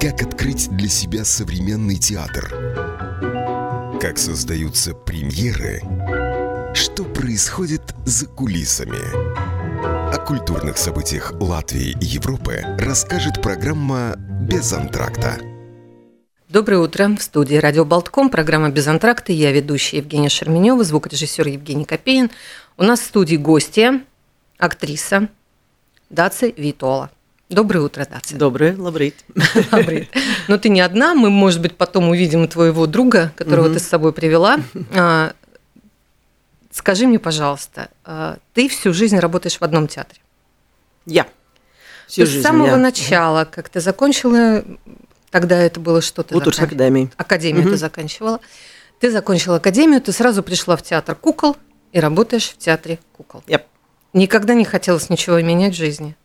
Как открыть для себя современный театр? Как создаются премьеры? Что происходит за кулисами? О культурных событиях Латвии и Европы расскажет программа «Без антракта». Доброе утро. В студии «Радио Болтком» программа «Без антракта». Я ведущая Евгения Шерменева, звукорежиссер Евгений Копеин. У нас в студии гостья, актриса Даци Витола. Доброе утро, Даци. Доброе, лабрит. лабрит. Но ты не одна, мы, может быть, потом увидим твоего друга, которого угу. ты с собой привела. А, скажи мне, пожалуйста, а, ты всю жизнь работаешь в одном театре? Я. Всю жизнь, с самого я. начала, как ты закончила Тогда это было что-то. Лутурс закан... Академии. Академию угу. ты заканчивала. Ты закончила академию, ты сразу пришла в театр кукол и работаешь в театре кукол. Yep. Никогда не хотелось ничего менять в жизни.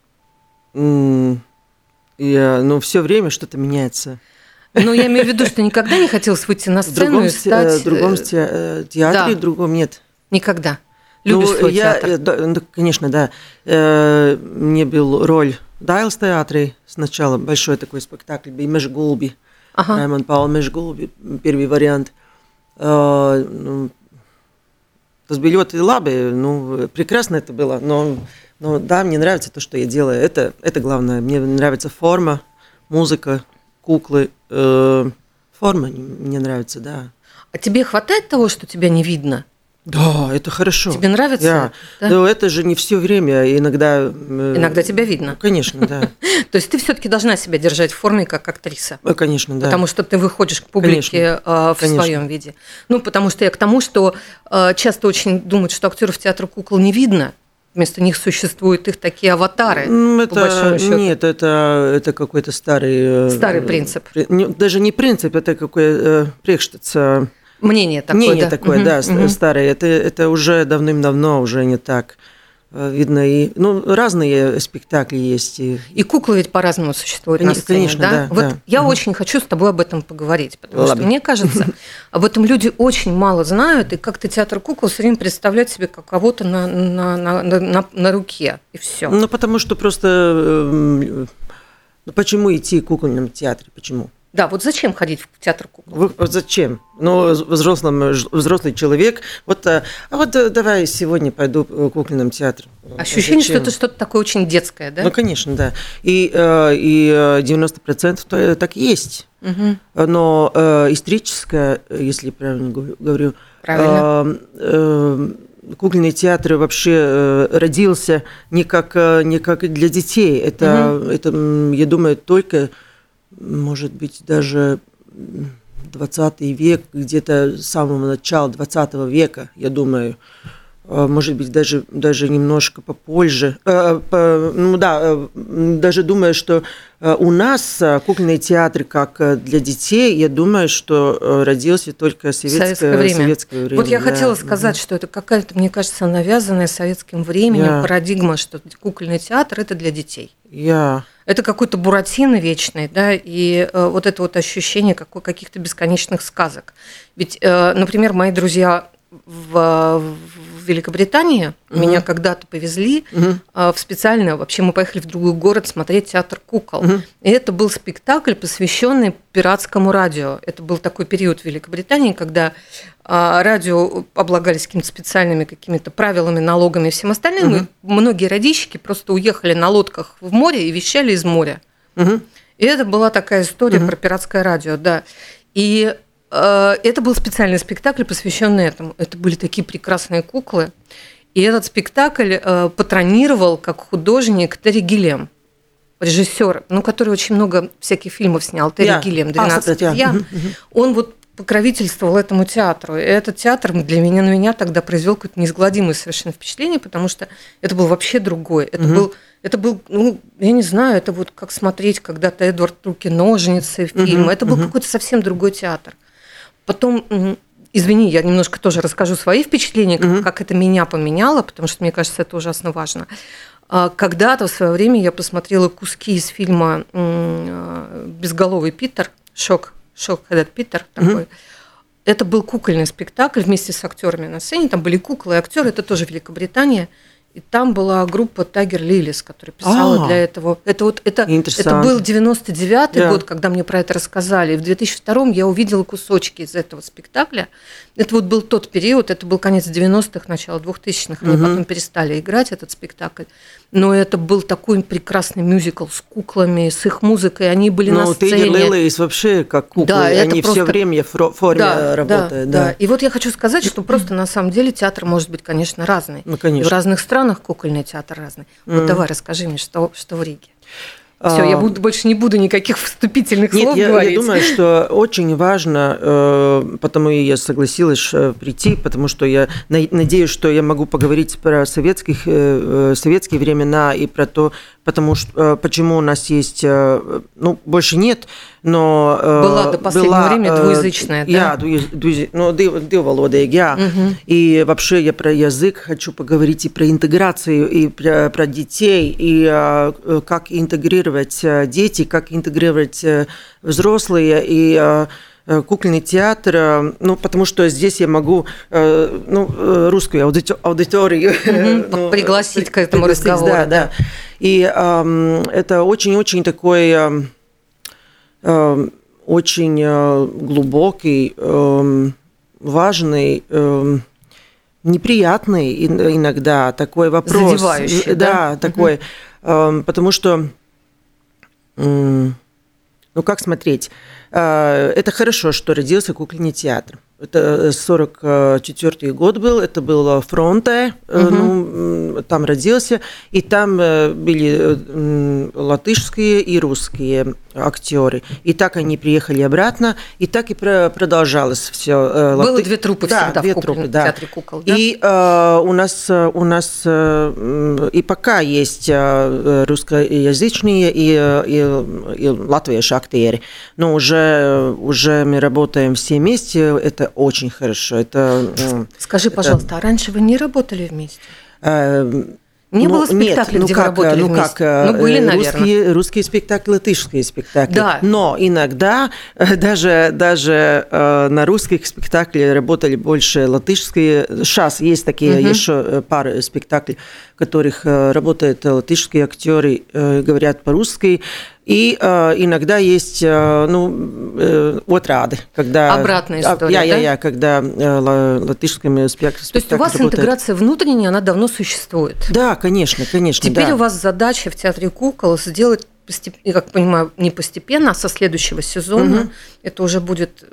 Я, ну, все время что-то меняется. Ну, я имею в виду, что никогда не хотелось выйти на сцену в другом, и стать... В другом э, театре, да. в другом нет. Никогда. Любишь ну, свой я, театр? Да, ну, конечно, да. Э, мне был роль Дайлс театре сначала большой такой спектакль Mežgulbi. Ага. Раймонд Паул Mežgulbi, первый вариант. Ну, tas bija ļoti labi, ну, прекрасно это было, но, но да, мне нравится то, что я делаю, это, это главное, мне нравится форма, музыка, куклы, э, форма мне нравится, да. А тебе хватает того, что тебя не видно? Да, это хорошо. Тебе нравится? Да. да? Но это же не все время, иногда. Э, иногда тебя видно. Конечно, да. То есть ты все-таки должна себя держать в форме как актриса. Ну, конечно, да. Потому что ты выходишь к публике э, в своем виде. Ну, потому что я к тому, что э, часто очень думают, что актеров театра кукол не видно. Вместо них существуют их такие аватары. Это, нет, это, это какой-то старый... Старый принцип. Даже не принцип, это какой-то прекштаться Мнение такое, Мнение да? такое, угу, да, угу. старое. Это, это уже давным-давно уже не так. Э, видно, и ну, разные спектакли есть. И, куклы ведь по-разному существуют конечно, на сцене, конечно, да? да вот да. я угу. очень хочу с тобой об этом поговорить, потому Ладно. что мне кажется, об этом люди очень мало знают, и как-то театр кукол все время представляют себе как кого-то на, на, на, на, на руке, и все. Ну, потому что просто... Эм, ну, почему идти в кукольном театре? Почему? Да, вот зачем ходить в театр кукол? Вот зачем? Ну, взрослым, взрослый человек. Вот, а, а вот э, давай сегодня пойду в кукольном театр. Ощущение, зачем? что это что-то такое очень детское, да? Ну, конечно, да. И, э, и 90% э, то так есть. Угу. Но историческое, если правильно говорю, правильно. кукольный театр вообще родился не как, не как для детей. Это, угу. это, я думаю, только может быть, даже 20 век, где-то с самого начала 20 века, я думаю, а, может быть, даже, даже немножко попозже. А, ну да, э, даже думаю, что у нас э, кукольный театр как для детей, я думаю, что родился только советское, советское, время. советское время. Вот я да. хотела сказать, что это какая-то, мне кажется, навязанная советским временем yeah. парадигма, что кукольный театр – это для детей. Я. Yeah. Это какой-то буратино вечный, да, и э, вот это вот ощущение каких-то бесконечных сказок. Ведь, э, например, мои друзья в, в Великобритании угу. меня когда-то повезли угу. в специально, вообще мы поехали в другой город смотреть театр кукол. Угу. И это был спектакль, посвященный пиратскому радио. Это был такой период в Великобритании, когда а, радио облагались какими-то специальными какими-то правилами, налогами и всем остальным. Угу. И многие радищики просто уехали на лодках в море и вещали из моря. Угу. И это была такая история угу. про пиратское радио, да. И это был специальный спектакль, посвященный этому. Это были такие прекрасные куклы. И этот спектакль э, патронировал как художник Терри Гиллем, режиссер, ну, который очень много всяких фильмов снял. Терри yeah. Гиллем, 12 а, я. Он вот покровительствовал этому театру. И этот театр для меня, на меня тогда произвел какое-то неизгладимое совершенно впечатление, потому что это был вообще другой. Это угу. был это был, ну, я не знаю, это вот как смотреть когда-то Эдвард Руки ножницы фильм. Угу, это был угу. какой-то совсем другой театр. Потом, извини, я немножко тоже расскажу свои впечатления, как, угу. как это меня поменяло, потому что мне кажется, это ужасно важно. А, когда-то в свое время я посмотрела куски из фильма а, «Безголовый Питер», «Шок», «Шок, этот Питер» такой. Угу. Это был кукольный спектакль вместе с актерами на сцене. Там были куклы и актеры, это тоже Великобритания. И там была группа Тайгер Лилис, которая писала А. для этого. Это вот это, это был 99-й Да. год, когда мне про это рассказали. И в 2002 я увидела кусочки из этого спектакля. Это вот был тот период, это был конец 90-х, начало 2000-х. Они потом перестали играть этот спектакль. Но это был такой прекрасный мюзикл с куклами, с их музыкой. Они были на Ну, сцене. Тейгер Лилис вообще как куклы, Да, они просто- все время в форме работают. да, Да, И вот я хочу сказать, что просто на самом деле театр может быть, конечно, разный. Ну, И конечно. в разных странах кукольный театр разный. Вот давай расскажи мне, что, что в Риге. Все, А, я буду, больше не буду никаких вступительных Нет, слов я, говорить. я думаю, что очень важно, э, потому и я согласилась э, прийти, потому что я на- надеюсь, что я могу поговорить про советских, э, э, советские времена и про то, потому что, э, почему у нас есть, э, ну, больше нет, но... э, Была до последнего времени э, двуязычная, да? Я, двуяз- двуяз- ну, двуволодая, я. И вообще я про язык хочу поговорить и про интеграцию, и про, про детей, и как интегрировать дети, как интегрировать взрослые, и кукольный театр, ну, потому что здесь я могу, ну, русскую аудиторию Мгм, ну, пригласить к этому пригласить, разговору, Да, да. да. И эм, это очень-очень такой эм, очень э, глубокий, эм, важный, эм, неприятный ин- иногда такой вопрос. Задевающий, Э, да? такой, эм, потому что, м, ну как смотреть, Э, это хорошо, что родился кукольный театр. Это 44 год был, это было фронте, э, ну, там родился, и там э, были э, латышские и русские актеры. И так они приехали обратно, и так и про- продолжалось все. Было две труппы всегда в две кукольном труппы, да. театре кукол, да? И э, у нас, э, у нас э, и пока есть э, русскоязычные и, э, и, и латвийские актеры, но уже, уже мы работаем все вместе, это очень хорошо. Это, м, Скажи, пожалуйста, а раньше вы не работали вместе? э, Не ну, было спектаклей, нет, где ну вы как, работали ну вместе? Как, э, Ну, были, э, наверное. Русские, русские спектакли, латышские спектакли. Да. Но иногда э, даже, даже э, на русских спектаклях работали больше латышские. Сейчас есть такие Мгм. еще э, пары спектаклей, которых э, работают латышские актеры, э, говорят по-русски. И э, иногда есть, э, ну, э, отрады, когда... Обратная А, история, Я, я, да? я, когда э, ла- латышскими спектаклями То есть у вас интеграция внутренняя, она давно существует. Да, конечно, конечно, Теперь да. у вас задача в театре кукол сделать постеп- я как понимаю, не постепенно, а со следующего сезона Мгм. это уже будет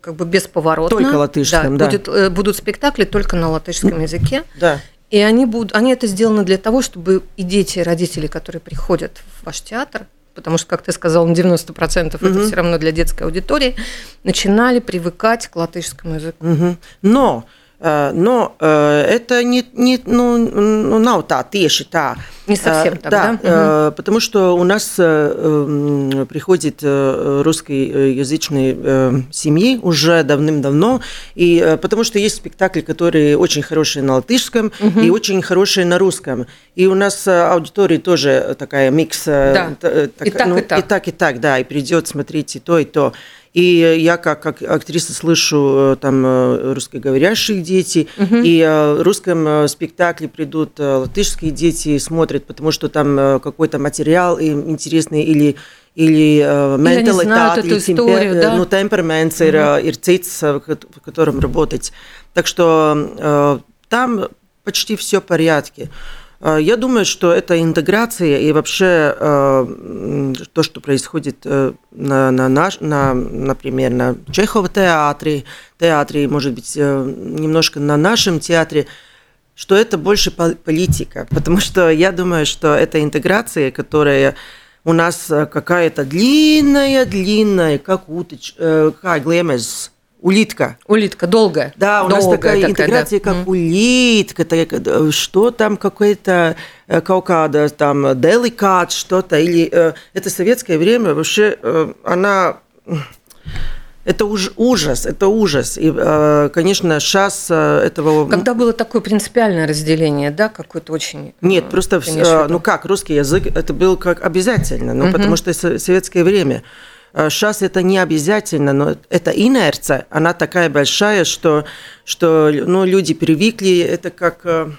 как бы бесповоротно. Только латышском, да. Будет, э, будут спектакли только на латышском языке. Да. И они, будут, они это сделаны для того, чтобы и дети, и родители, которые приходят в ваш театр, потому что, как ты сказал, на 90% это Мгм. все равно для детской аудитории, начинали привыкать к латышскому языку. Мгм. Но, но э, это не, не ну, ну, nav tā tieši tā. Не совсем Э, так, да? да? э, потому что у нас э, приходит э, русскоязычные э, семьи уже давным-давно, и э, потому что есть спектакли, которые очень хорошие на латышском и очень хорошие на русском. И у нас э, аудитория тоже такая микс. э, Да. т- э, И так, ну, и так. И так, и так, да, и придет смотреть и то, и то. И я как, как актриса слышу э, там э, русскоговорящие дети, и э, в русском э, спектакле придут э, латышские дети и смотрят, потому что там э, какой-то материал им интересный или или э, знают менталитет, или историю, темпе- да? ну, э, ir cits, э, в ко- в котором работать. Так что э, там почти все в порядке. Э, Я думаю, что это интеграция и вообще э, то, что происходит э, на, на наш, на, например, на Чехова театре, театре, может быть, немножко на нашем театре, что это больше пол- политика, потому что я думаю, что это интеграция, которая у нас какая-то длинная-длинная, как уточ, как глемез, улитка. Улитка долгая. Да, у нас Долгая такая интеграция, да. как Мгм. улитка, так, э, что там какой-то э, какая-то там деликат, что-то, или э, это советское время, вообще э, она... Это уж ужас, это ужас. И, э, конечно, сейчас этого... Когда было такое принципиальное разделение, да, какое-то очень... Нет, э, просто, э, виду? ну как, русский язык, это был как обязательно, ну, Мгм. потому что со- советское время. Сейчас это не обязательно, но эта инерция, она такая большая, что, что ну, люди привыкли, это как, э,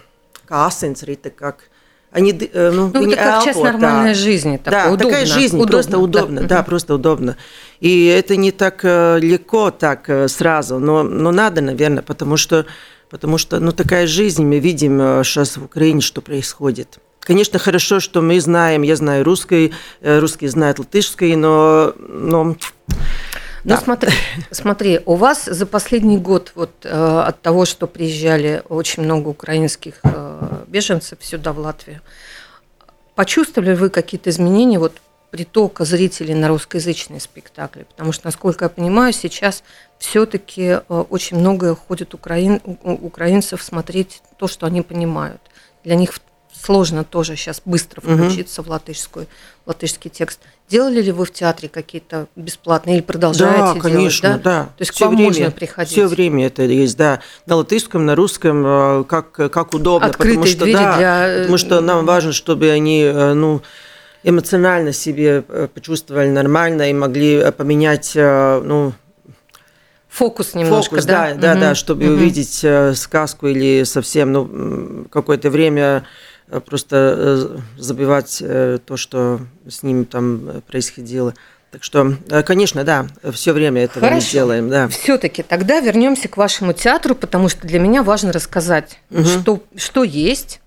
kā asinsrite, как они, ну, ну это как элпо, часть нормальной да. жизни, такое, да, удобно, такая жизнь, удобно, просто удобно, да, да просто удобно. И это не так легко, так сразу, но, но надо, наверное, потому что, потому что, ну, такая жизнь, мы видим сейчас в Украине, что происходит. Конечно, хорошо, что мы знаем, я знаю русский, э, русский знает латышский, но, но ну, да. смотри, смотри, у вас за последний год вот э, от того, что приезжали очень много украинских э, беженцев сюда в Латвию, почувствовали вы какие-то изменения вот притока зрителей на русскоязычные спектакли? Потому что, насколько я понимаю, сейчас все-таки очень многое ходит украин, украинцев смотреть то, что они понимают. Для них сложно тоже сейчас быстро включиться угу. в латышскую, в латышский текст. Делали ли вы в театре какие-то бесплатные или продолжаете да, конечно, делать? Да, да. То есть все к вам время, можно приходить? Все время это есть, да. На латышском, на русском, э, как, как удобно. Открытые потому что, двери да, для... Э, потому что нам важно, чтобы они, э, ну, эмоционально себе почувствовали нормально и могли поменять, ну, Фокус немножко, Фокус, да? Да, да, угу. да, чтобы угу. увидеть сказку или совсем, ну, какое-то время просто э, забивать э, то, что с ним там происходило. Так что, конечно, да, все время это мы делаем. Да. Все-таки тогда вернемся к вашему театру, потому что для меня важно рассказать, угу. что, что есть,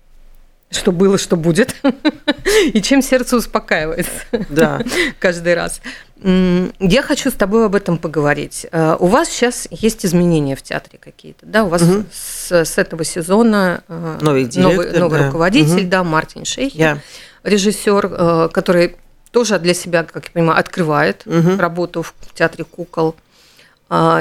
что было, что будет, и чем сердце успокаивается да. каждый раз. Я хочу с тобой об этом поговорить. Э, у вас сейчас есть изменения в театре какие-то, да? У вас угу. с, с этого сезона э, новый, директор, новый, новый да. руководитель, угу. да, Мартин Шейхи, yeah. режиссер, э, который тоже для себя, как я понимаю, открывает угу. работу в театре кукол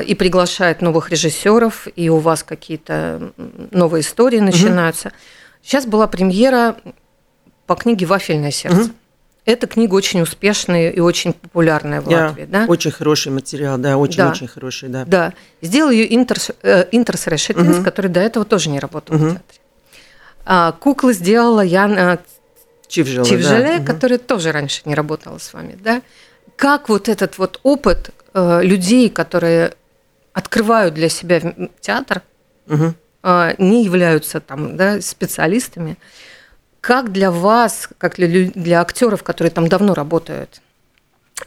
и приглашает новых режиссеров, и у вас какие-то новые истории начинаются. Угу. Сейчас была премьера по книге «Вафельное сердце». Угу. Эта книга очень успешная и очень популярная в да, Латвии, да? Очень хороший материал, да, очень-очень да. хороший, да. Да. Сделал ее Интерс, э, Интерс Решетинс, угу. который до этого тоже не работал угу. в театре. А, куклы сделала Яна Чивжеле, Чивжеле да. которая угу. тоже раньше не работала с вами, да? Как вот этот вот опыт э, людей, которые открывают для себя театр, угу. э, не являются там, да, специалистами, как для вас, как для, для актеров, которые там давно работают,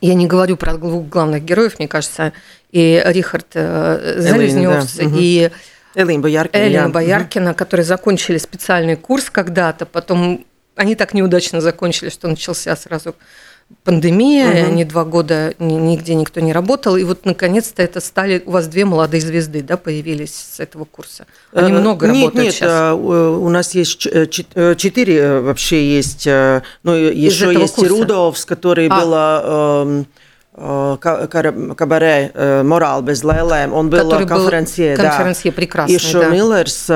я не говорю про двух главных героев, мне кажется, и Рихард э, Залезнёвс, да. и Элина Бояркина, Элина Бояркина, угу. которые закончили специальный курс когда-то, потом они так неудачно закончили, что начался сразу пандемия, угу. они два года нигде никто не работал, и вот наконец-то это стали у вас две молодые звезды, да, появились с этого курса. Они э, много нет, работают нет, сейчас. Нет, у нас есть э, э, четыре вообще есть, ну еще есть курса. Рудовс, который а. был кабаре «Морал без лелем». Он был Который конференции. Был конференции, да. прекрасный, Еще да. Миллерс,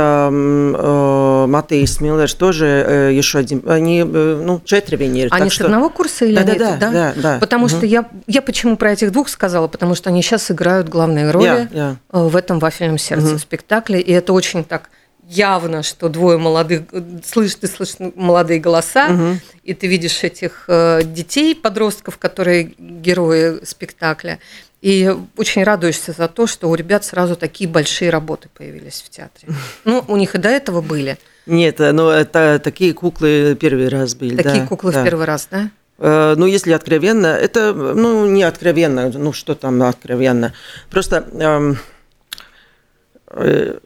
Матейс Миллерс тоже еще один. Они, ну, четыре венеры. Они с что... одного курса или да, нет? Да, да, да. да. Потому угу. что я, я почему про этих двух сказала? Потому что они сейчас играют главные роли yeah, yeah. в этом «Вафельном сердце» угу. спектакле, и это очень так явно, что двое молодых, слышишь, ты слышишь молодые голоса, угу. и ты видишь этих э, детей, подростков, которые герои спектакля, и очень радуешься за то, что у ребят сразу такие большие работы появились в театре. Ну, у них и до этого были. Нет, э, ну это такие куклы первый раз были. Такие да, куклы да. в первый раз, да? Э, ну, если откровенно, это, ну, не откровенно, ну, что там откровенно. Просто эм, Э,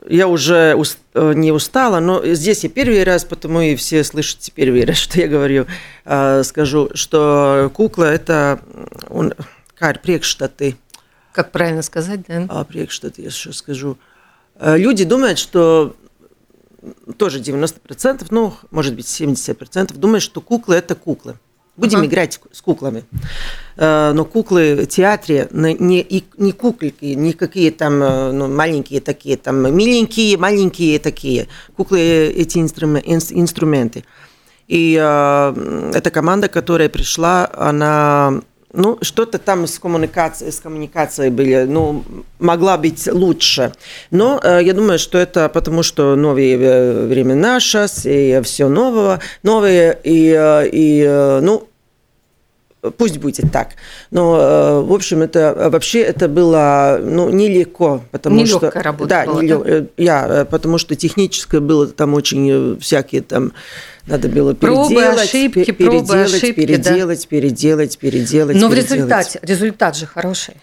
я уже э, не устала, но здесь я первый раз, потому и все слышите первый раз, что я говорю, э, скажу, что кукла – это карь приekšstаты. Как правильно сказать, да? А, приekšstаты, я сейчас скажу. Люди думают, что тоже 90%, ну, может быть, 70% думают, что куклы – это куклы. Будем uh-huh. играть с куклами. Э, но куклы в театре не, не куклики, никакие там э, ну, маленькие такие, там миленькие, маленькие такие. Куклы – эти инструменты. И э, эта команда, которая пришла, она ну, что-то там с коммуникацией, с коммуникацией были, ну, могла быть лучше. Но э, я думаю, что это потому, что новые э, времена сейчас, и все нового, новые, и, э, и э, ну, пусть будет так. Но, э, в общем, это вообще это было ну, нелегко, потому Нелегкая что... работа да, была, нелё- да? э, я, э, потому что техническое было там очень э, всякие там... Надо было Пробы, переделать, ошибки, пе- пробы, переделать, ошибки, да. переделать, переделать, переделать, Но в переделать. результате, результат же хороший.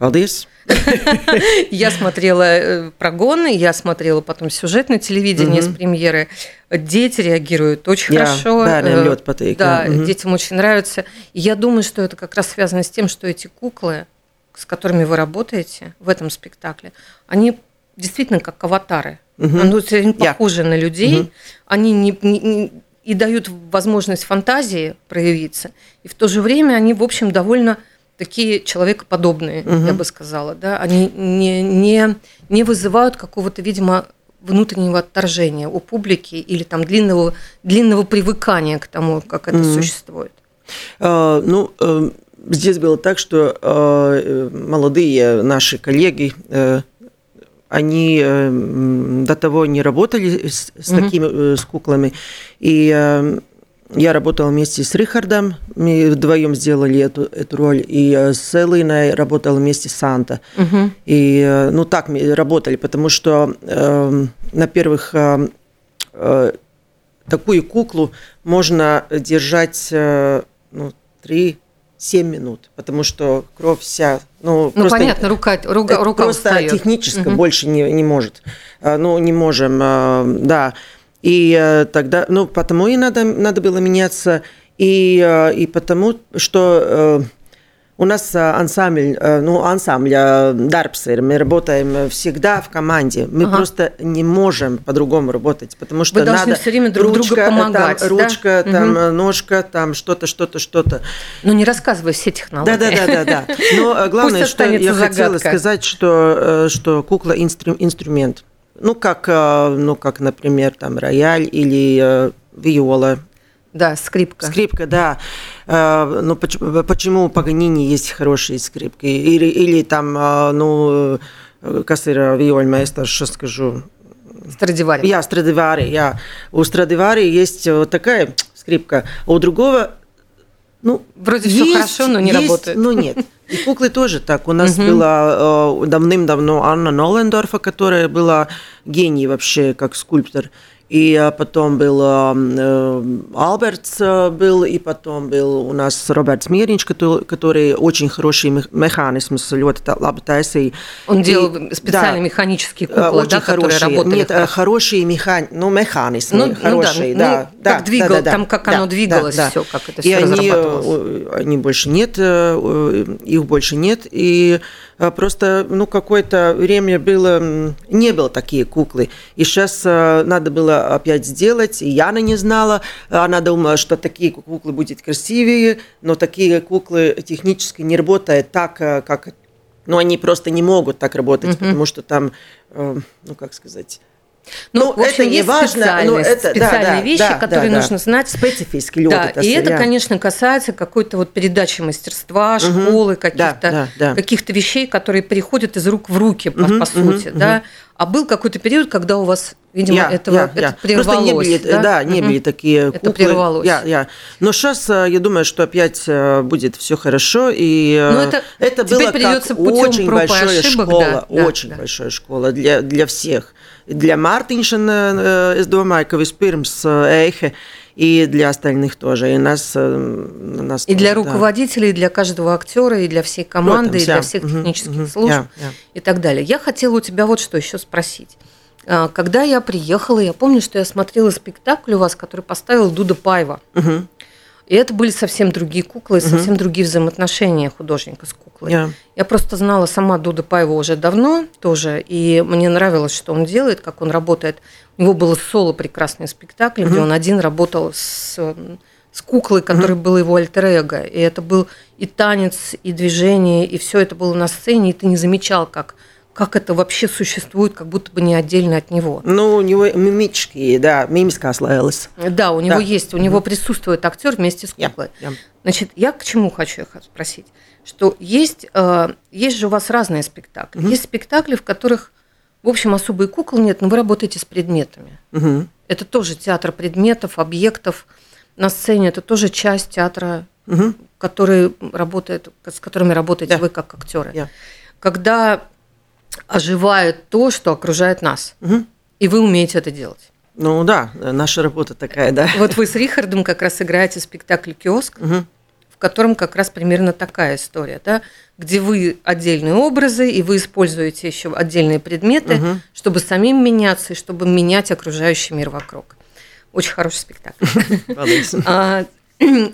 Paldies. Я смотрела э, прогоны, я смотрела потом сюжетное телевидение с премьеры. Дети реагируют очень Jā, хорошо. Э, ļoti patīk, Да, jā. Мгм. детям очень нравится. И я думаю, что это как раз связано с тем, что эти куклы, с которыми вы работаете в этом спектакле, они действительно как аватары. Мгм. Они похожи на людей. Мгм. Они не, не- не- и дают возможность фантазии проявиться. И в то же время они, в общем, довольно такие человекоподобные, Мгм. я бы сказала. Да? Они не, не, не вызывают какого-то, видимо, внутреннего отторжения у публики или там длинного, длинного привыкания к тому, как это Мгм. существует. А, Ну, э, здесь было так, что э, молодые наши коллеги, э, они э, до того не работали с, с Мгм. такими э, с куклами, и э, я работала вместе с Рихардом, мы вдвоем сделали эту, эту роль, и э, с Элиной работала вместе с Санта. Мгм. И, э, ну, так мы работали, потому что э, на первых э, э, такую куклу можно держать э, ну, 3-7 минут, потому что кровь вся... Ну, Ну, понятно, рука, рука, рука просто устает. технически Мгм. больше не, не может. Ну, не можем, да. И э, тогда, ну, потому и надо, надо было меняться, и, э, и потому, что э, у нас ансамбль, ну, ансамбль Дарпсер, мы работаем всегда в команде. Мы Ага. просто не можем по-другому работать, потому что Вы должны надо всё время друг другу ручка, помогать, Там, да? ручка, там Мгм. э, ножка, там что-то, что-то, что-то. Ну, не рассказывай все технологии. Да, да, да, да, да. Но главное, что я останется хотела загадка. сказать, что, что кукла инстру- инструмент. Ну, как, э, ну, как, например, там рояль или э, виола. Да, скрипка. Скрипка, да. Э, Ну, поч- почему у Паганини есть хорошие скрипки? Или, или там, ну, кассира виольмейстер, что скажу, Страдивари. я Страдивари, я. У Страдивари есть такая скрипка, а у другого, ну, Вроде есть, хорошо, но не есть, работает. но нет. И куклы тоже так. У нас была э, давным-давно Анна Нолендорфа, которая была гений вообще как скульптор. И э, потом был э, э, Альбертс э, был, и потом был у нас Робертс Мierинч, который, который очень хороший мех- механизм, ļoti labi taisīja. Он И- делал да. специальные механические Э, куклы, очень да, которые хорошие. работали. Нет, хорошо. хорошие механи... ну, механизмы Ну, ну да, хорошие, ну, да, да, как двигал- да, да, да, там как да, оно двигалось да, да. всё, как это И всё они, разрабатывалось. они больше нет, их больше нет, и просто, ну, какое-то время было, не было такие куклы, и сейчас э, надо было опять сделать, и Яна не знала, она думала, что такие куклы будут красивее, но такие куклы технически не работают так, как ну, они просто не могут так работать, потому что там, ну, как сказать, Ну, в общем, это не важно, но это специальные да, вещи, да, которые да, нужно да. знать. Специфически Да, tas и это, конечно, касается какой-то вот передачи мастерства, школы, каких-то да, да. каких-то вещей, которые переходят из рук в руки, по, по сути, да. А был какой-то период, когда у вас, видимо, Я, этого я, это я. прервалось, Просто не были, да? да, не Мгм. были такие Это куклы. прервалось. Я, я. Но сейчас я думаю, что опять э, будет все хорошо. И э, Ну, это это было придется как путем очень большая ошибок, школа, да, очень да. большая школа для, для всех. И Для э, es domāju, ka vispirms Эйхе, и для остальных тоже. И нас, э, нас И для тоже, да. руководителей, и для каждого актера, и для всей команды, и Protams, для всех технических мгм. служб Jā, jā. и так далее. Я хотела у тебя вот что еще спросить. А, Когда я приехала, я помню, что я смотрела спектакль у вас, который поставил Дуда Пайва. Мгм. И это были совсем другие куклы, и совсем другие взаимоотношения художника с куклой. Jā. Я просто знала сама Дуда Паева уже давно тоже, и мне нравилось, что он делает, как он работает. У него было соло прекрасный спектакль, где он один работал с, с куклой, которая была его альтер -эго. И это был и танец, и движение, и все это было на сцене, и ты не замечал, как, как это вообще существует, как будто бы не отдельно от него. Ну, у него мимические, да, мимискās лēles. Да, у него Да. есть, у него присутствует актер вместе с куклой. jā. Значит, я к чему хочу их спросить? Что есть, э, есть же у вас разные спектакли. Есть спектакли, в которых, в общем, особые куклы нет, но вы работаете с предметами. Мгм. Это тоже театр предметов, объектов на сцене. Это тоже часть театра Мгм. которые работают, с которыми работаете Да. вы как актеры. Я. Когда оживает то, что окружает нас, Мгм. и вы умеете это делать. Ну да, наша работа такая, да. Вот вы с Рихардом как раз играете спектакль «Киоск», Мгм. в котором как раз примерно такая история, да, где вы отдельные образы, и вы используете еще отдельные предметы, Мгм. чтобы самим меняться и чтобы менять окружающий мир вокруг. Очень хороший спектакль. А,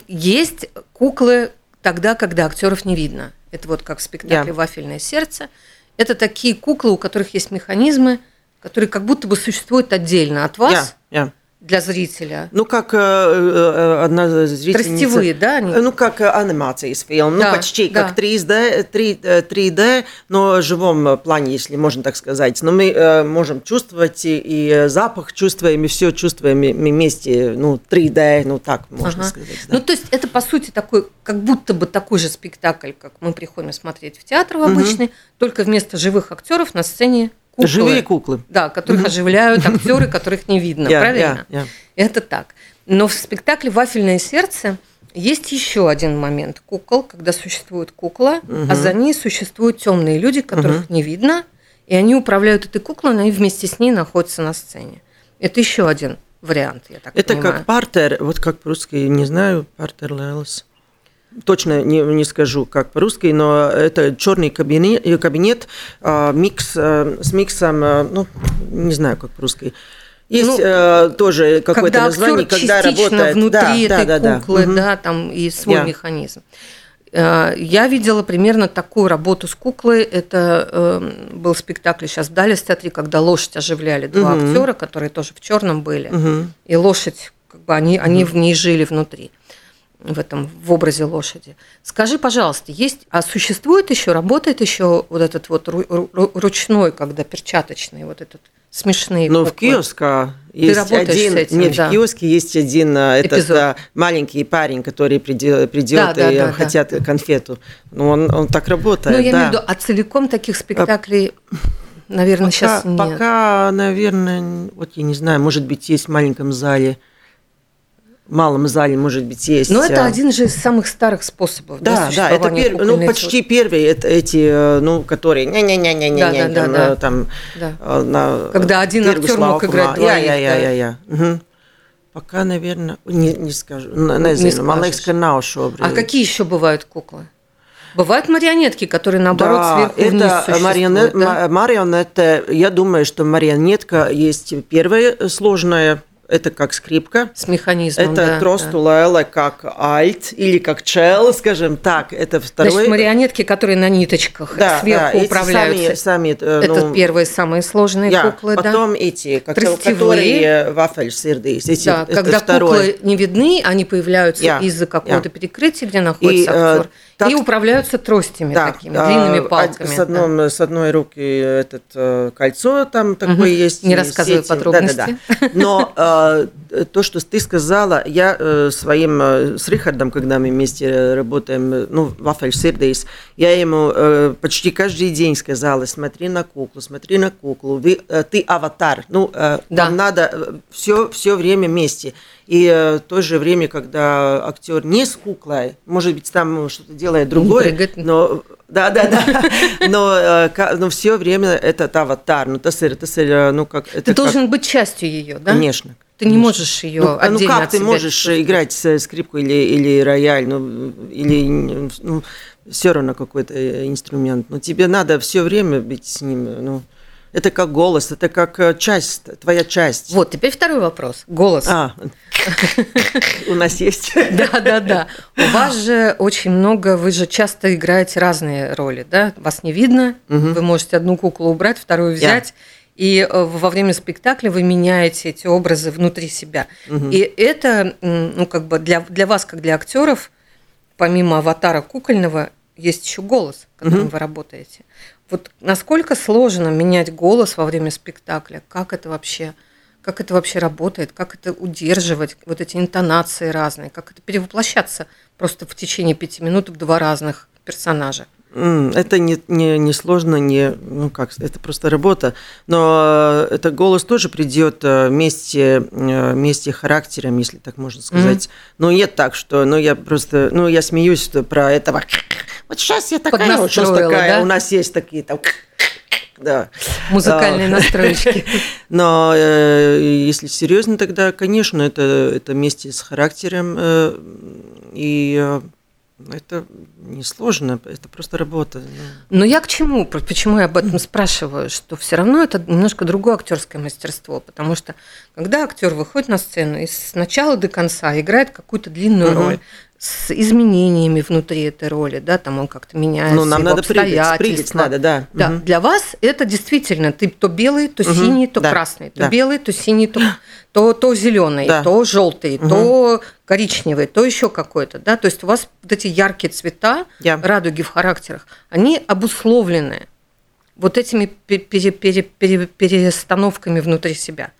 Есть куклы тогда, когда актеров не видно. Это вот как в спектакле. «Вафельное сердце». Это такие куклы, у которых есть механизмы, которые как будто бы существуют отдельно от вас Я, я. Для зрителя. Ну, как э, э, одна зрительница... Тростевые, да, они? Э, Ну, как э, анимация из фильма. Да, ну, почти да. как 3D, 3, э, 3D, но в живом э, плане, если можно так сказать. Но мы э, можем чувствовать и, и э, запах чувствуем, и все чувствуем и- мы вместе, ну, 3D, ну, так можно Ага. сказать. да. Ну, то есть это, по сути, такой, как будто бы такой же спектакль, как мы приходим смотреть в театр в обычный, только вместо живых актеров на сцене куклы. Живые куклы. Да, которых оживляют актеры, которых не видно, Я, правильно? я, я. Это так. Но в спектакле «Вафельное сердце» есть еще один момент кукол, когда существует кукла, а за ней существуют темные люди, которых не видно, и они управляют этой куклой, но они вместе с ней находятся на сцене. Это еще один вариант, я так Это понимаю. как партер, вот как по-русски, не знаю, партер лэлс. Точно не, не скажу, как по-русски, но это черный кабинет, э, кабинет а, микс э, с миксом, э, ну, не знаю, как по-русски. Есть Ну, э, тоже какое-то название, когда работает. внутри да, этой да, да, куклы, да. Мгм. да, там и свой Я. механизм. Э, Я видела примерно такую работу с куклой. Это э, был спектакль сейчас в Далес театре, когда лошадь оживляли два Мгм. актера, которые тоже в черном были. Мгм. И лошадь, как бы они, они в ней жили внутри, в этом, в образе лошади. Скажи, пожалуйста, есть, а существует еще, работает еще вот этот вот ру- ру- ручной, когда перчаточный, вот этот смешные Но в куклы? киоске есть один, с этим, не да. в киоске есть один а, этот Эпизод. а, маленький парень, который придет, придет Да, да, и да, да. хотят конфету. Ну, он, он так работает, Ну, я да. имею в виду, а целиком таких спектаклей, наверное, сейчас пока, нет. пока, наверное, вот я не знаю, может быть, есть в маленьком зале, в малом зале, может быть, есть. Но это а, один же из самых старых способов Да, да, это пер- ну, почти первые это, эти, э, ну, которые не-не-не-не-не, Да, да, да, там, да. э, там, Да. э, на Когда один актер мог играть да. двоих, Я, я, да. я, я, я. Пока, наверное, не, не скажу, не, Не знаю, man liekas, ka nav šobrīd. А какие еще бывают куклы? Бывают марионетки, которые наоборот да, сверху вниз это существуют, марионет, да? ма- марионетта, я думаю, что марионетка есть первая сложная, это как скрипка. С механизмом, Это да, тростулела как альт или как чел, скажем так. Это да. второй. Значит, марионетки, которые на ниточках да, сверху да, управляются. Сами, сами, э, Это ну, первые самые сложные я. куклы, да? Потом эти, как- которые вафель сирдис. Эти, Да, это когда второй. куклы не видны, они появляются Я, из-за какого-то я. перекрытия, где находится И, э, актер, так- и управляются тростями Да, такими, а, длинными од- палками. С, да. одном, с одной руки этот э, кольцо там такое Мгм. есть. Не и рассказывай сети. подробности. Да-да-да. Но э, то, что ты сказала, я э, своим, э, с Рихардом, когда мы вместе э, работаем, э, ну, Вафель Сирдейс, я ему э, почти каждый день сказала, смотри на куклу, смотри на куклу, вы, э, ты аватар, ну, э, Да. вам надо все, все время вместе. И э, в то же время, когда актер не с куклой, может быть, там что-то делает другое, но да, да, да. Но, э, но все время этот аватар. Ну, ir, э, ну, как, это Ты как- должен быть частью ее, да? Конечно. Ты не можешь ее Ну, а ну отдельно как от ты себя можешь чувствовать? играть с- скрипку или, или рояль, ну, или ну, все равно какой-то э, инструмент. Но тебе надо все время быть с ним. Ну, это как голос, это как э, часть, твоя часть. Вот, теперь второй вопрос. Голос. А, у нас есть. Да, да, да. У вас же очень много, вы же часто играете разные роли, да? Вас не видно, вы можете одну куклу убрать, вторую взять. И э, во время спектакля вы меняете эти образы внутри себя. И это, ну, как бы для, для вас, как для актеров, помимо аватара кукольного, есть еще голос, которым вы работаете. Вот насколько сложно менять голос во время спектакля? Как это вообще? Как это вообще работает? Как это удерживать? Вот эти интонации разные? Как это перевоплощаться просто в течение пяти минут в два разных персонажа? Это не, не, не сложно, не, ну как, это просто работа. Но это голос тоже придет вместе, вместе характером, если так можно сказать. Mm-hmm. Но нет так, что, ну я просто, ну я смеюсь что про этого. Вот сейчас я такая, вот сейчас такая, да? у нас есть такие там да. Музыкальные а, настройки. Но э, если серьезно, тогда, конечно, это, это вместе с характером. Э, и э, это несложно, это просто работа. Но я к чему? Почему я об этом спрашиваю? Что все равно это немножко другое актерское мастерство, потому что когда актер выходит на сцену и с начала до конца играет какую-то длинную угу. роль, с изменениями внутри этой роли, да, там он как-то меняется, ну, нам надо прыгать, прыгать надо, да. Да, угу. для вас это действительно ты то белый, то угу. синий, то да. красный, то да. белый, то синий, то то, то зеленый, да. то желтый, угу. то коричневый, то еще какой-то, да, то есть у вас вот эти яркие цвета, yeah. радуги в характерах, они обусловлены вот этими пере, пере, пере, перестановками внутри себя.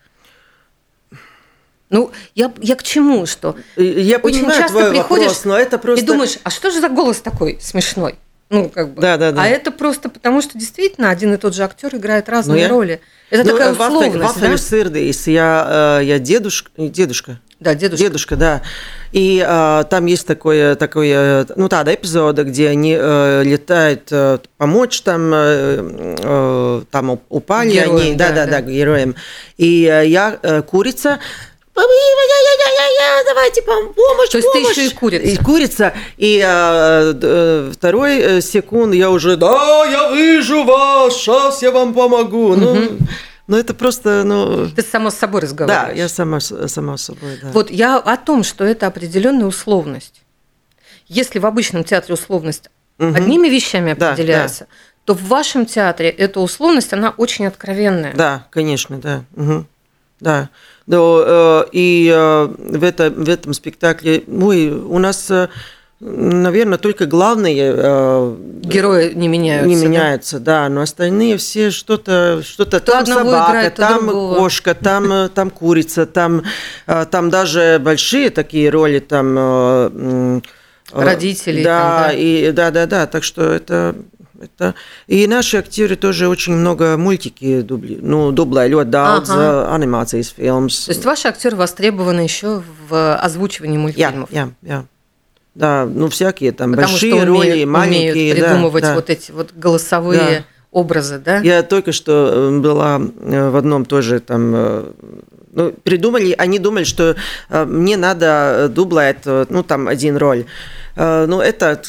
Ну, я, я к чему, что я очень часто твой приходишь вопрос, но это просто... и думаешь, а что же за голос такой смешной? Ну, как бы. Да, да, да. А это просто потому, что действительно один и тот же актер играет разные ну, я... роли. Это ну, такая условность, да? Сырдейс, я, э, я дедушка, дедушка. Да, дедушка. Дедушка, да. И а, там есть такое, такое, ну, да, эпизода, где они э, летают э, помочь там, э, э, там упали героям, они, да, да, да, да, героям. И э, я э, курица, давайте помощь, То есть помощь. ты еще и курица. И курица. И а, второй э, секунд я уже, да, я вижу вас, сейчас я вам помогу. Угу. Ну, ну, это просто, ну... Ты сама с собой разговариваешь. Да, я сама, сама с собой, да. Вот я о том, что это определенная условность. Если в обычном театре условность угу. одними вещами определяется, да, да. то в вашем театре эта условность, она очень откровенная. Да, конечно, да. Угу. Да. Но, э, и э, в, это, в этом спектакле мы, у нас, э, наверное, только главные герои не меняются. Не меняются, да, да но остальные все что-то, что-то там собака, играет, там кошка, там, там курица, там, там даже большие такие роли, там родители. Да, там, да. и да, да, да. Так что это это... И наши актеры тоже очень много мультики дубли, ну, дублēļot daudz ага. анимācijas filmas. То есть ваши актеры востребованы еще в озвучивании мультфильмов? Я, я, я. Да, ну всякие там Потому большие что умеют, роли, маленькие. Умеют придумывать да, вот эти вот голосовые да. образы, да? Я только что э, была э, в одном тоже там э, ну, придумали, они думали, что мне надо дублать, ну, там, один роль. Ну, это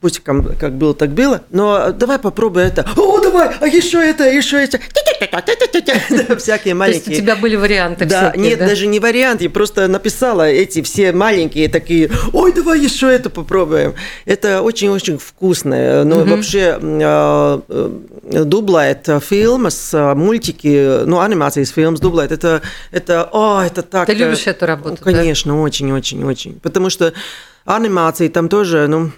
пусть как, было, так было, но давай попробуй это. О, давай, а еще это, еще это. Всякие маленькие. То есть у тебя были варианты Да, нет, даже не вариант, я просто написала эти все маленькие такие, ой, давай еще это попробуем. Это очень-очень вкусно. Но вообще а, э, дублает фильм с а, мультики, ну, анимации с фильм с дублает, это, это, о, это так. Ты любишь эту работу, Конечно, очень-очень-очень. Потому что анимации там тоже, ну,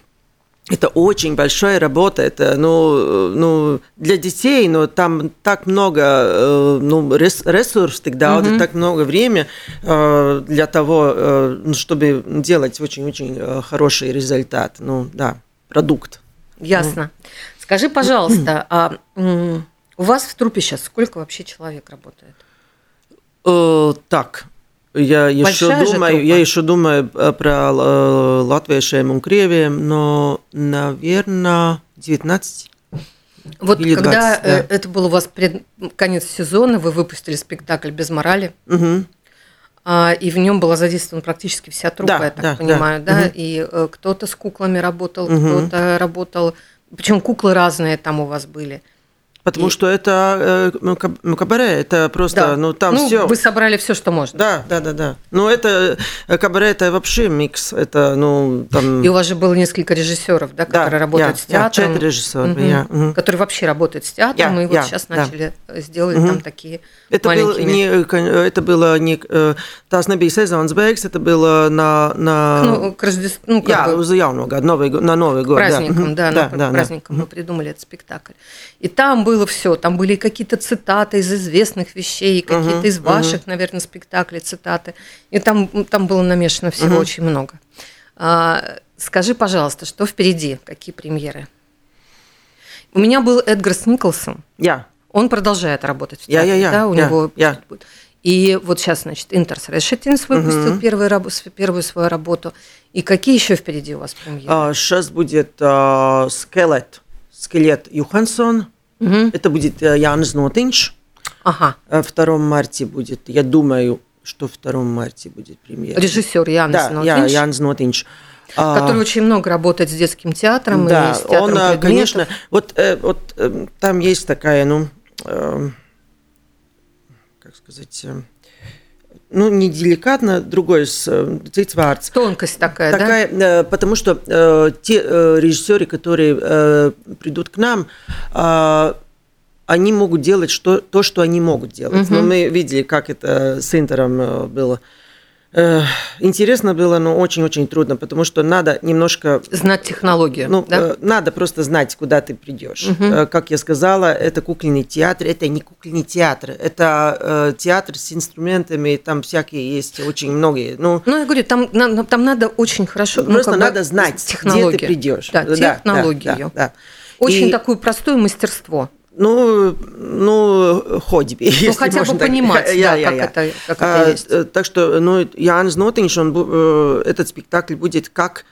это очень большая работа, это ну, ну, для детей, но там так много э, ну, ресурсов, тогда mm-hmm. так много времени э, для того, э, ну, чтобы делать очень-очень хороший результат, ну да, продукт. Ясно. Ну. Скажи, пожалуйста, а у вас в трупе сейчас сколько вообще человек работает? Так, Я еще думаю, я еще думаю про латвийшiem un krieviem, но, наверное, 19. Вот Или когда 20, да. это был у вас пред... конец сезона, вы выпустили спектакль «Без морали», угу. и в нем была задействована практически вся труппа, да, я так да, понимаю, да, да? Угу. и кто-то с куклами работал, угу. кто-то работал, причем куклы разные там у вас были. Потому и... что это э, ну, кабаре, это просто, да. ну там ну, все. Вы собрали все, что можно. Да, да, да, да. Ну это э, кабаре, это вообще микс, это ну там. И у вас же было несколько режиссеров, да, которые да, работают я, с театром. Я, четыре режиссера, угу. я. Угу. Которые вообще работают с театром, я, и вот я, сейчас да. начали сделать угу. там такие это маленькими. Было не, э, это было не, tās nebija sezonas beigas, это было на на. Ну, к Рождеству, ну как Jā, бы, gadu, Новый год, на Новый год. Праздником, да, да, да, да, праздником да. мы придумали этот спектакль. И там было все, там были какие-то цитаты из известных вещей, какие-то uh-huh, из ваших, uh-huh. наверное, спектаклей цитаты. И там, там было намешано всего uh-huh. очень много. А, скажи, пожалуйста, что впереди, какие премьеры? У меня был Эдгарс Николсон. Я. Он продолжает работать в Я, театре, я, я, да, у я, него я. будет. И вот сейчас, значит, Интерс Решетинс выпустил раб- с- первую свою работу. И какие еще впереди у вас премьеры? Сейчас будет а, скелет, скелет Юхансон. Это будет э, Янс Нотинч. Ага. А 2 марта будет, я думаю, что 2 марта будет премьера. Режиссер Янс Да, я, Нотинш, Янс Нотинч. А, который очень много работает с детским театром да, и с театром он, э, предметов. конечно, вот, э, вот э, там есть такая, ну, э, как сказать, э, ну, не деликатно, другой с э, cits vārds. Тонкость такая, да? Такая, э, потому что э, те э, режиссеры, которые э, придут к нам, э, они могут делать что, то, что они могут делать. Но мы видели, как это с Интером э, было. Э, интересно было, но очень-очень трудно, потому что надо немножко Знать технологию, ну, да? э, надо просто знать, куда ты придешь. Э, Как я сказала, это кукольный театр, это не кукольный театр, это э, театр с инструментами, там всякие есть, очень многие. Ну, Ну, я говорю, там, там надо очень хорошо... ну, просто бы надо знать, где технологию. ты придешь. Да, Да, да, технологию. да, да. Очень И- такое простое мастерство. Ну, ну, хобби. если хотя бы так- понимать, да, Я- я- как я. это- как А, это есть. э, Так что, ну, Янс Нотинш, он, э, этот спектакль будет как,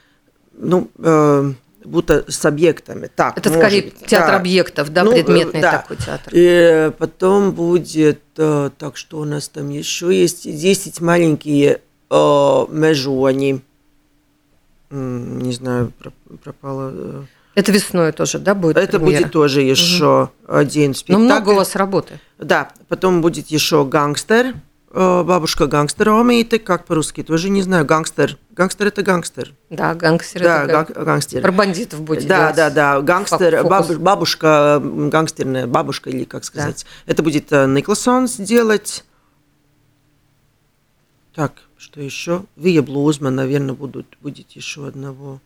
ну, э, будто с объектами. Так, Это скорее быть, театр да. объектов, да, Ну, предметный да. такой театр. И потом будет, так что у нас там еще есть 10 маленькие э, межу, они, м, не знаю, про- пропало. Это весной тоже, да, будет Это премьера? будет тоже еще один Но спектакль. много у вас работы. Да, потом будет еще гангстер, э, бабушка гангстера умеет, как по-русски, тоже не знаю, гангстер. Гангстер это гангстер. Да, гангстер. Да, это как- ган- гангстер. Про бандитов будете Да, да, да, гангстер, бабу- бабушка, гангстерная бабушка, или как сказать. Это будет э, Николсон сделать. Так, что еще? Вия Блузман, наверное, будут, будет еще одного.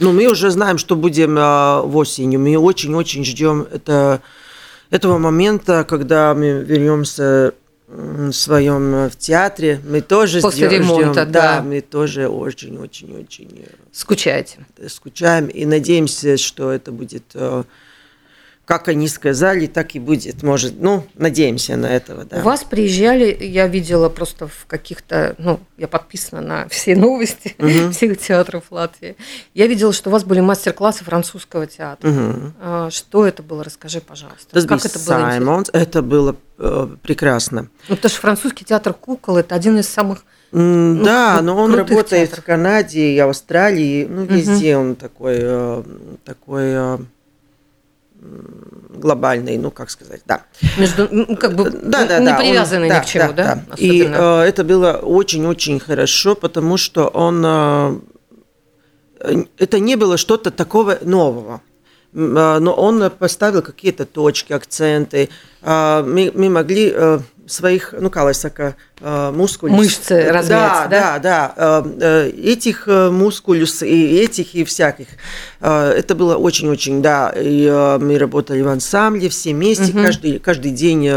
Ну, мы уже знаем, что будем э, в осенью. Мы очень-очень ждем это, этого момента, когда мы вернемся в своем э, в театре. Мы тоже После ждем- ремонта, ждем, да. мы тоже очень-очень-очень э, Скучаете. скучаем и надеемся, что это будет, э, как они сказали, так и будет. Может, ну, надеемся на этого, да. У вас приезжали, я видела просто в каких-то, ну, я подписана на все новости всех театров Латвии. Я видела, что у вас были мастер-классы французского театра. А, Что это было? Расскажи, пожалуйста. Das как это было? Simons. Это было э, прекрасно. Ну, потому что французский театр кукол это один из самых Ну, да, но он работает театров. в Канаде и Австралии, ну, везде он такой, э, такой э, глобальный, ну, как сказать, да. между, ну, как бы Да, да, не да, он- привязанный ни к чему, да? И Особенно. э, это было очень-очень хорошо, потому что он э, это не было что-то такого нового. Э, Но он поставил какие-то точки, акценты. А, Мы, мы могли э, своих, ну, kā lai saka, э. Мышцы размять, да? Да, да, да. Э, э, Этих мускулюс и этих, и всяких. Это было очень-очень, да. И мы работали в ансамбле все вместе, каждый, каждый день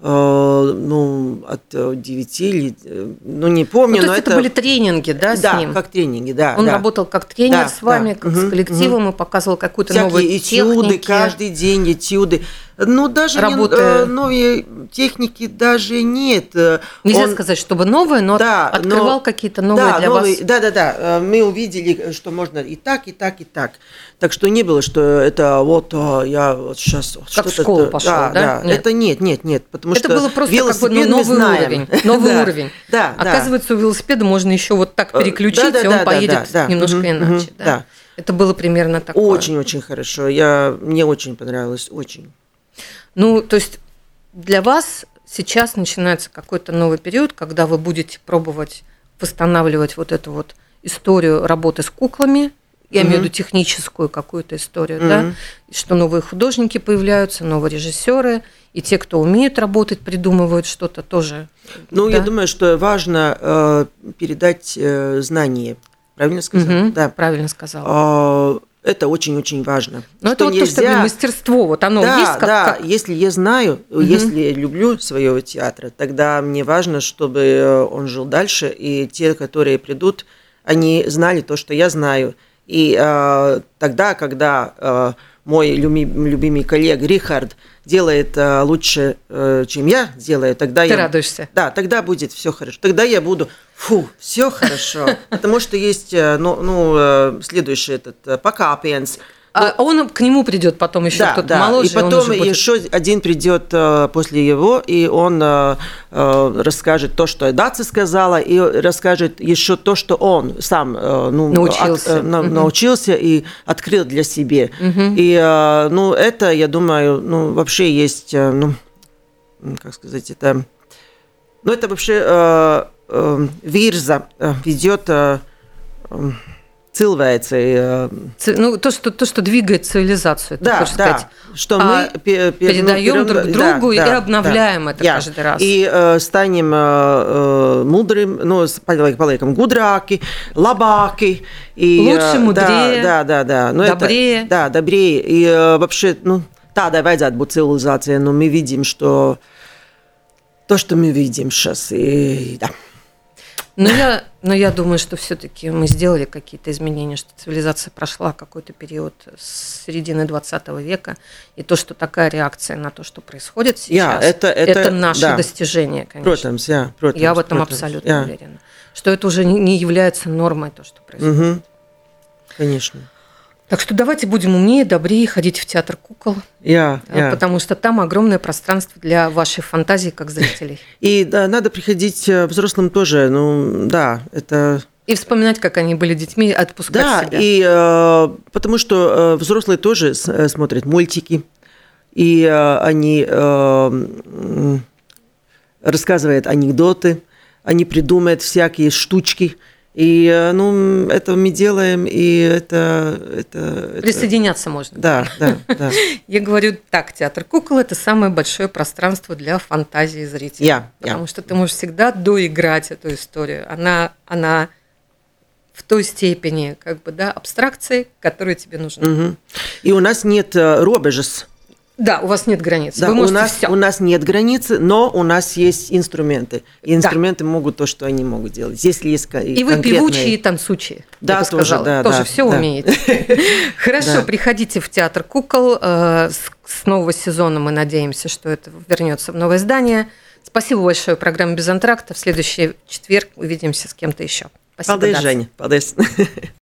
ну, от э, 9 или, ну, не Ну, помню, то но есть это, были тренинги, да, с да, ним? как тренинги, да. Он да. работал как тренер Да, с вами, да. как с Мгм, коллективом, и показывал какую-то новую этюды, техники. каждый день этюды. Ну, даже не, Работая- э, новые техники даже нет. Э, Нельзя Он- сказать, чтобы новое, но Да, от- открывал но- какие-то новые да, для новые- вас. Да, да, да. Э, Мы увидели, что можно и так, и так, и так. Так что не было, что это вот а, я вот сейчас Как в школу пошел, да? да? Нет. Это нет, нет, нет, потому Это что было просто как бы ну, велосипед мы новый знаем. уровень. Новый Да, уровень. Да. Оказывается, у велосипеда можно еще вот так Э, переключить, да, да, и он да, поедет да, да. немножко иначе. да? да. Это было примерно такое. Очень-очень хорошо. Я, мне очень понравилось, очень. Ну, то есть для вас сейчас начинается какой-то новый период, когда вы будете пробовать восстанавливать вот эту вот историю работы с куклами, я имею в виду техническую какую-то историю, да, Мгм. и что новые художники появляются, новые режиссеры, и те, кто умеют работать, придумывают что-то тоже. Ну, да? я думаю, что важно э, передать э, знания. Правильно сказал? Мгм, Да. правильно сказала. А, это очень-очень важно. Но это вот то, что мастерство, вот оно да, есть как, да. как- Если я знаю, если я люблю своего театра, тогда мне важно, чтобы э, он жил дальше, и те, которые придут, они знали то, что я знаю, И э, тогда, когда э, мой люби, любимый коллега Рихард делает э, лучше, э, чем я делаю, тогда Ты я... радуешься. Да, тогда будет все хорошо. Тогда я буду, фу, все хорошо. Потому что есть, э, ну, ну э, следующий этот э, покапиенс. А он к нему придет потом еще Да, кто-то да. моложе. И потом будет- еще один придет э, после его, и он э, э, расскажет то, что Даца сказала, и расскажет еще то, что он сам э, ну, Научился. от- э, на- научился и открыл для себя. И э, ну, это, я думаю, ну, вообще есть, э, ну, как сказать, это, ну, это вообще э, э, ведет cilvēcei, Ци- Ну, то, что, то, что двигает цивилизацию, да, да, сказать. что А мы пе- пе- передаем ну, друг другу и да, обновляем да, это jā. каждый раз. И э, станем э, э, мудрым, ну, paliekam gudrāki, labāki. И, Лучше, э, мудрее, да, да, да, да. Ну, это- добрее. да, добрее. И э, вообще, ну, tādai vajadzētu būt civilizācijai, но мы видим, что то, что мы видим сейчас, и да. Но я, но я думаю, что все-таки мы сделали какие-то изменения, что цивилизация прошла какой-то период с середины 20 века, и то, что такая реакция на то, что происходит сейчас, это- это- наше да. достижение, конечно. Протамс, jā, protams, я в этом protams, абсолютно jā. уверена. Что это уже не- является нормой, то, что происходит. Мгм. Конечно. Так что давайте будем умнее, добрее ходить в театр кукол, Jā, э, jā. потому что там огромное пространство для вашей фантазии как зрителей. И да, надо приходить э, взрослым тоже. Ну, да, это И вспоминать, как они были детьми, отпускать Да, себя. и э, потому что э, взрослые тоже с- э, смотрят мультики, и э, они э, рассказывают анекдоты, они придумывают всякие штучки. И э, ну, это мы делаем, и это... это, это- Присоединяться можно. Да, да, да. Я говорю так, театр кукол – это самое большое пространство для фантазии зрителя. Я, Потому я. что ты можешь всегда доиграть эту историю. Она, она в той степени как бы, да, абстракции, которая тебе нужна. Мгм. И у нас нет э, робежес. Да, у вас нет границ. Да, Вы у, нас, все. у нас нет границы, но у нас есть инструменты. И инструменты могут то, что они могут делать. Если есть И вы конкретные- певучие и танцучие. Да, я бы тоже, сказала. да, тоже да, все да. умеете. Хорошо, Да. приходите в театр кукол. э, С нового сезона мы надеемся, что это вернется в новое здание. Спасибо большое. Программа без антракта. В следующий четверг увидимся с кем-то еще. Спасибо. Даца. Женя. Paldies.